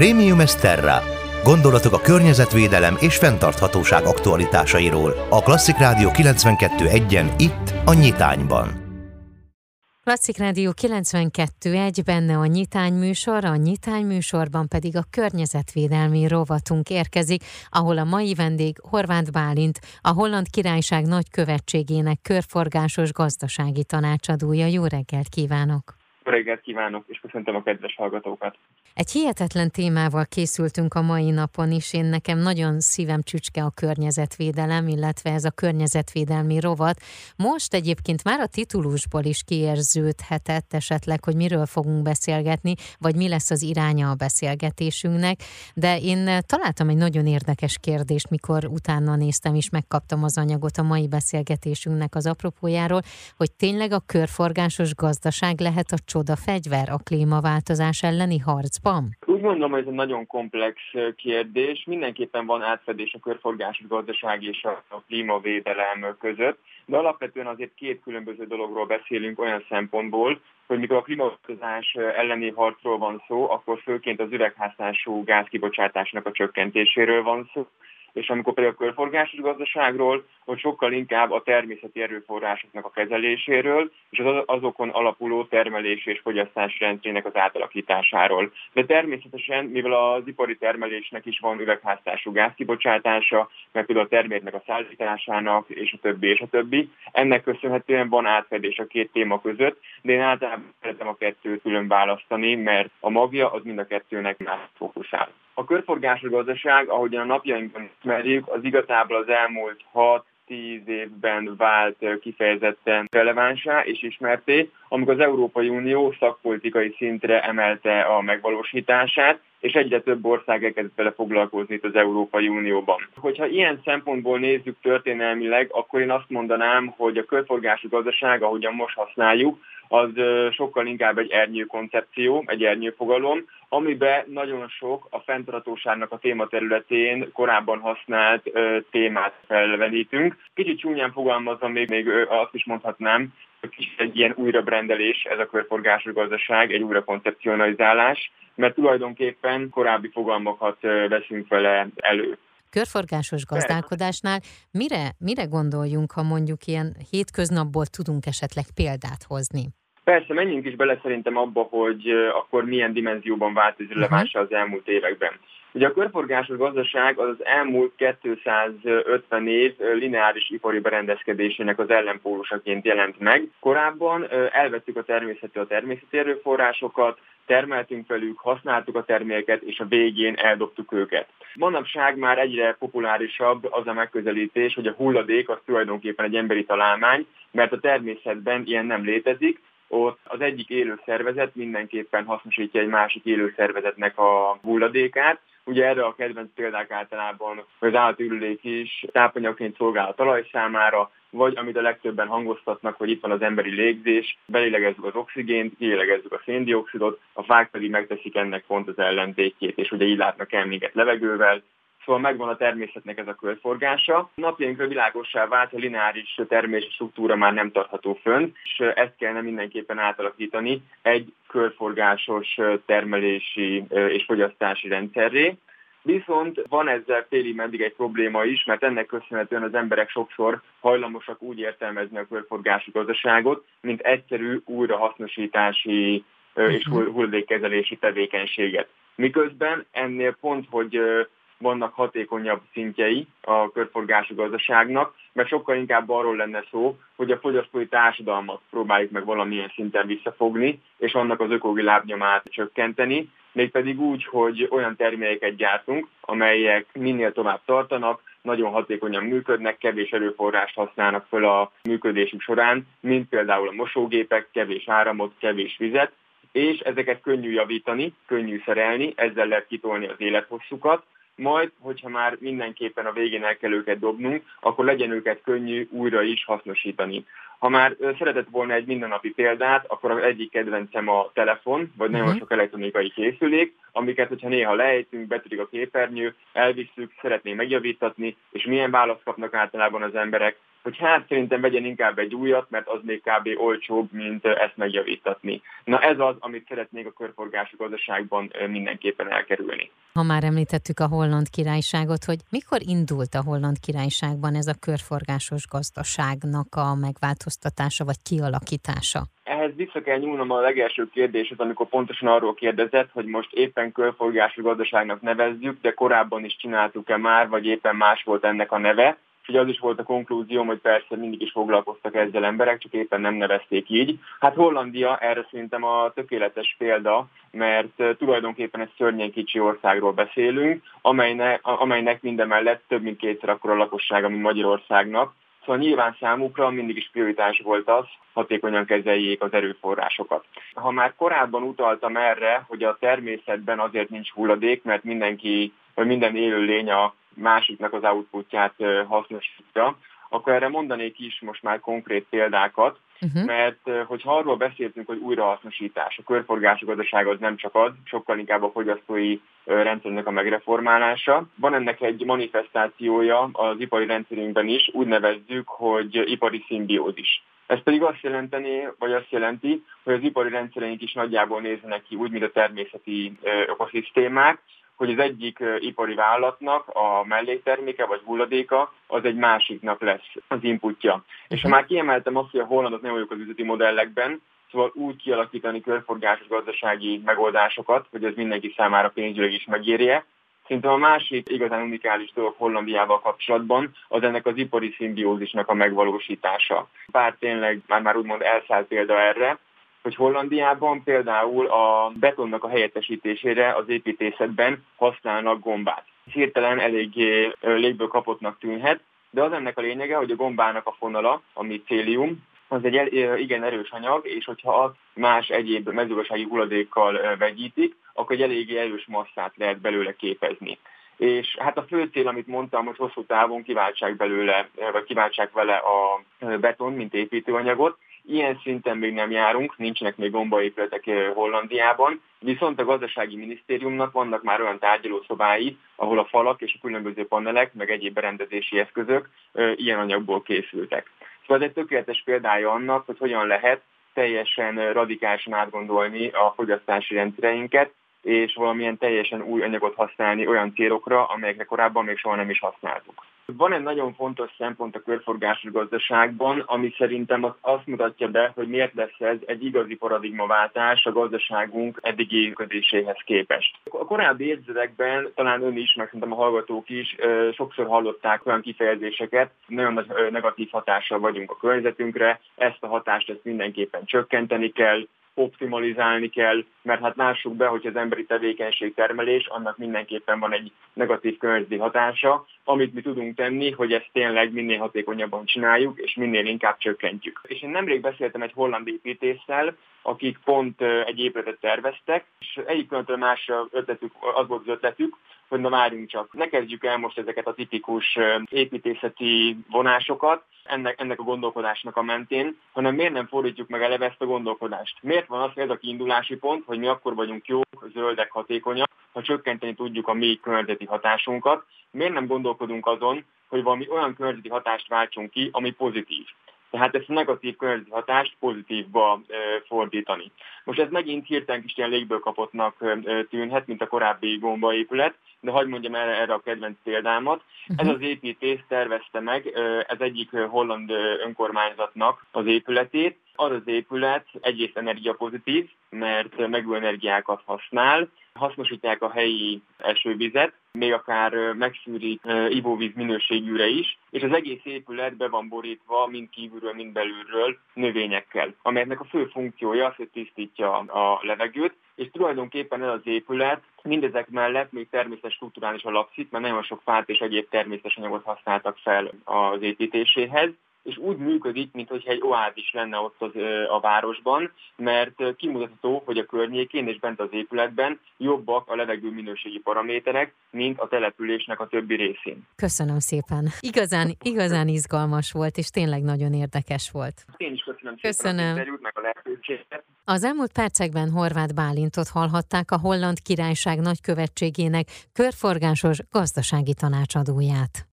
Premium Esterra. Gondolatok a környezetvédelem és fenntarthatóság aktualitásairól. A Klasszik Rádió 92.1-en itt a Nyitányban. Klasszik Rádió 92.1 benne a nyitány műsor, a nyitány műsorban pedig a környezetvédelmi rovatunk érkezik, ahol a mai vendég Horváth Bálint, a Holland Királyság nagykövetségének körforgásos gazdasági tanácsadója. Jó reggelt kívánok! reggelt kívánok, és köszöntöm a kedves hallgatókat. Egy hihetetlen témával készültünk a mai napon is. Én nekem nagyon szívem csücske a környezetvédelem, illetve ez a környezetvédelmi rovat. Most egyébként már a titulusból is kiérződhetett esetleg, hogy miről fogunk beszélgetni, vagy mi lesz az iránya a beszélgetésünknek, de én találtam egy nagyon érdekes kérdést, mikor utána néztem és megkaptam az anyagot a mai beszélgetésünknek az apropójáról, hogy tényleg a körforgásos gazdaság lehet a csoda fegyver a klímaváltozás elleni harcban? Úgy gondolom, hogy ez egy nagyon komplex kérdés. Mindenképpen van átfedés a körforgásos gazdaság és a klímavédelem között, de alapvetően azért két különböző dologról beszélünk olyan szempontból, hogy mikor a klímaváltozás elleni harcról van szó, akkor főként az üvegháztású gázkibocsátásnak a csökkentéséről van szó, és amikor pedig a körforgásos gazdaságról, hogy sokkal inkább a természeti erőforrásoknak a kezeléséről, és az azokon alapuló termelés és fogyasztás rendjének az átalakításáról. De természetesen, mivel az ipari termelésnek is van üvegháztású gázkibocsátása, meg például a terméknek a szállításának, és a többi, és a többi, ennek köszönhetően van átfedés a két téma között, de én általában szeretem a kettőt külön választani, mert a magja az mind a kettőnek más fókuszál. A körforgásos gazdaság, ahogyan a napjainkban ismerjük, az igazából az elmúlt 6 10 évben vált kifejezetten relevánsá és ismerté, amikor az Európai Unió szakpolitikai szintre emelte a megvalósítását, és egyre több ország elkezdett vele foglalkozni itt az Európai Unióban. Hogyha ilyen szempontból nézzük történelmileg, akkor én azt mondanám, hogy a körforgásos gazdaság, ahogyan most használjuk, az sokkal inkább egy ernyő koncepció, egy ernyő fogalom, amiben nagyon sok a fenntartóságnak a tématerületén korábban használt témát felvenítünk. Kicsit csúnyán fogalmazva még, még azt is mondhatnám, hogy egy ilyen újrabrendelés, ez a körforgásos gazdaság, egy újra koncepcionalizálás, mert tulajdonképpen korábbi fogalmakat veszünk vele elő körforgásos gazdálkodásnál mire, mire gondoljunk, ha mondjuk ilyen hétköznapból tudunk esetleg példát hozni? Persze, menjünk is bele szerintem abba, hogy akkor milyen dimenzióban vált ez relevánsa az elmúlt években. Ugye a körforgásos gazdaság az, az elmúlt 250 év lineáris ipari berendezkedésének az ellenpólusaként jelent meg. Korábban elvettük a természeti a természeti erőforrásokat, termeltünk velük, használtuk a termékeket, és a végén eldobtuk őket. Manapság már egyre populárisabb az a megközelítés, hogy a hulladék az tulajdonképpen egy emberi találmány, mert a természetben ilyen nem létezik, ott az egyik élő szervezet mindenképpen hasznosítja egy másik élő szervezetnek a hulladékát. Ugye erre a kedvenc példák általában, az állatürülék is tápanyagként szolgál a talaj számára, vagy amit a legtöbben hangoztatnak, hogy itt van az emberi légzés, belélegezzük az oxigént, kilélegezzük a széndiokszidot, a fák pedig megteszik ennek pont az ellentétjét, és ugye így látnak el minket levegővel, Szóval megvan a természetnek ez a körforgása. Napjainkra világossá vált, hogy lineáris termési struktúra már nem tartható fönn, és ezt kellene mindenképpen átalakítani egy körforgásos termelési és fogyasztási rendszerré. Viszont van ezzel félig meddig egy probléma is, mert ennek köszönhetően az emberek sokszor hajlamosak úgy értelmezni a körforgási gazdaságot, mint egyszerű újrahasznosítási és mhm. hulladékkezelési tevékenységet. Miközben ennél pont, hogy vannak hatékonyabb szintjei a körforgású gazdaságnak, mert sokkal inkább arról lenne szó, hogy a fogyasztói társadalmat próbáljuk meg valamilyen szinten visszafogni, és annak az ökogi lábnyomát csökkenteni, mégpedig úgy, hogy olyan termékeket gyártunk, amelyek minél tovább tartanak, nagyon hatékonyan működnek, kevés erőforrást használnak fel a működésük során, mint például a mosógépek, kevés áramot, kevés vizet, és ezeket könnyű javítani, könnyű szerelni, ezzel lehet kitolni az élethosszukat, majd, hogyha már mindenképpen a végén el kell őket dobnunk, akkor legyen őket könnyű újra is hasznosítani. Ha már szeretett volna egy mindennapi példát, akkor az egyik kedvencem a telefon, vagy nagyon uh-huh. sok elektronikai készülék, amiket, hogyha néha lejtünk, betörik a képernyő, elvisszük, szeretnénk megjavítatni, és milyen választ kapnak általában az emberek, hogy hát szerintem vegyen inkább egy újat, mert az még kb. olcsóbb, mint ezt megjavítatni. Na ez az, amit szeretnék a körforgású gazdaságban mindenképpen elkerülni. Ha már említettük a holland királyságot, hogy mikor indult a holland királyságban ez a körforgásos gazdaságnak a megváltoztatása vagy kialakítása? Ehhez vissza kell nyúlnom a legelső kérdéshez, amikor pontosan arról kérdezett, hogy most éppen körforgású gazdaságnak nevezzük, de korábban is csináltuk-e már, vagy éppen más volt ennek a neve. Ugye az is volt a konklúzióm, hogy persze mindig is foglalkoztak ezzel emberek, csak éppen nem nevezték így. Hát Hollandia erre szerintem a tökéletes példa, mert tulajdonképpen egy szörnyen kicsi országról beszélünk, amelynek, amelynek mindemellett több mint kétszer akkor a lakossága, mint Magyarországnak. Szóval nyilván számukra mindig is prioritás volt az, hatékonyan kezeljék az erőforrásokat. Ha már korábban utaltam erre, hogy a természetben azért nincs hulladék, mert mindenki, vagy minden élőlény a másiknak az outputját hasznosítja, akkor erre mondanék is most már konkrét példákat, uh-huh. mert hogyha arról beszéltünk, hogy újrahasznosítás, a körforgású gazdaság az nem csak az, sokkal inkább a fogyasztói rendszernek a megreformálása. Van ennek egy manifestációja az ipari rendszerünkben is, úgy nevezzük, hogy ipari szimbiózis. Ez pedig azt jelenteni, vagy azt jelenti, hogy az ipari rendszereink is nagyjából néznek ki úgy, mint a természeti ökoszisztémák, hogy az egyik ipari vállalatnak a mellékterméke vagy hulladéka az egy másiknak lesz az inputja. És ha már kiemeltem azt, hogy a hollandok nem vagyok az üzleti modellekben, szóval úgy kialakítani körforgásos gazdasági megoldásokat, hogy ez mindenki számára pénzügyileg is megérje. Szerintem a másik igazán unikális dolog Hollandiával kapcsolatban az ennek az ipari szimbiózisnak a megvalósítása. Pár tényleg már, már úgymond elszállt példa erre, hogy Hollandiában például a betonnak a helyettesítésére az építészetben használnak gombát. Hirtelen eléggé légből kapottnak tűnhet, de az ennek a lényege, hogy a gombának a fonala, a micélium, az egy igen erős anyag, és hogyha az más egyéb mezőgazdasági hulladékkal vegyítik, akkor egy eléggé erős masszát lehet belőle képezni. És hát a fő cél, amit mondtam, hogy hosszú távon kiváltsák belőle, vagy kiváltsák vele a beton, mint építőanyagot, Ilyen szinten még nem járunk, nincsenek még gombaépületek Hollandiában, viszont a gazdasági minisztériumnak vannak már olyan tárgyalószobái, ahol a falak és a különböző panelek, meg egyéb berendezési eszközök ilyen anyagból készültek. Szóval ez egy tökéletes példája annak, hogy hogyan lehet teljesen radikálisan átgondolni a fogyasztási rendszereinket, és valamilyen teljesen új anyagot használni olyan célokra, amelyekre korábban még soha nem is használtuk. Van egy nagyon fontos szempont a körforgásos gazdaságban, ami szerintem azt mutatja be, hogy miért lesz ez egy igazi paradigmaváltás a gazdaságunk eddigi működéséhez képest. A korábbi évtizedekben talán ön is, meg szerintem a hallgatók is sokszor hallották olyan kifejezéseket, nagyon nagy negatív hatással vagyunk a környezetünkre, ezt a hatást ezt mindenképpen csökkenteni kell, optimalizálni kell, mert hát lássuk be, hogy az emberi tevékenység termelés, annak mindenképpen van egy negatív környezeti hatása, amit mi tudunk tenni, hogy ezt tényleg minél hatékonyabban csináljuk, és minél inkább csökkentjük. És én nemrég beszéltem egy holland építéssel, akik pont egy épületet terveztek, és egyik pillanatról másra ötletük, az volt az ötletük, hogy na várjunk csak, ne kezdjük el most ezeket a tipikus építészeti vonásokat, ennek, ennek a gondolkodásnak a mentén, hanem miért nem fordítjuk meg eleve ezt a gondolkodást? Miért van az, hogy ez a kiindulási pont, hogy mi akkor vagyunk jók, zöldek, hatékonyak, ha csökkenteni tudjuk a mi környezeti hatásunkat, miért nem gondolkodunk azon, hogy valami olyan környezeti hatást váltsunk ki, ami pozitív. Tehát ezt a negatív környezeti hatást pozitívba fordítani. Most ez megint hirtelen kis ilyen légből kapottnak tűnhet, mint a korábbi gombaépület, de hagyd mondjam erre, erre a kedvenc példámat. Ez az építész tervezte meg, ez egyik holland önkormányzatnak az épületét. Az az épület egyrészt energiapozitív, mert megújuló energiákat használ, hasznosítják a helyi esővizet, még akár megszűrik ivóvíz minőségűre is, és az egész épület be van borítva mind kívülről, mind belülről növényekkel, amelyeknek a fő funkciója az, hogy tisztítja a levegőt, és tulajdonképpen ez az épület mindezek mellett még természetes strukturális alapszit, mert nagyon sok fát és egyéb természetes anyagot használtak fel az építéséhez, és úgy működik, mintha egy oázis lenne ott az, a városban, mert kimutatható, hogy a környékén és bent az épületben jobbak a levegő minőségi paraméterek, mint a településnek a többi részén. Köszönöm szépen. Igazán, igazán izgalmas volt, és tényleg nagyon érdekes volt. Én is köszönöm, köszönöm. szépen meg a lehetőséget. Az elmúlt percekben Horváth Bálintot hallhatták a Holland Királyság nagykövetségének körforgásos gazdasági tanácsadóját.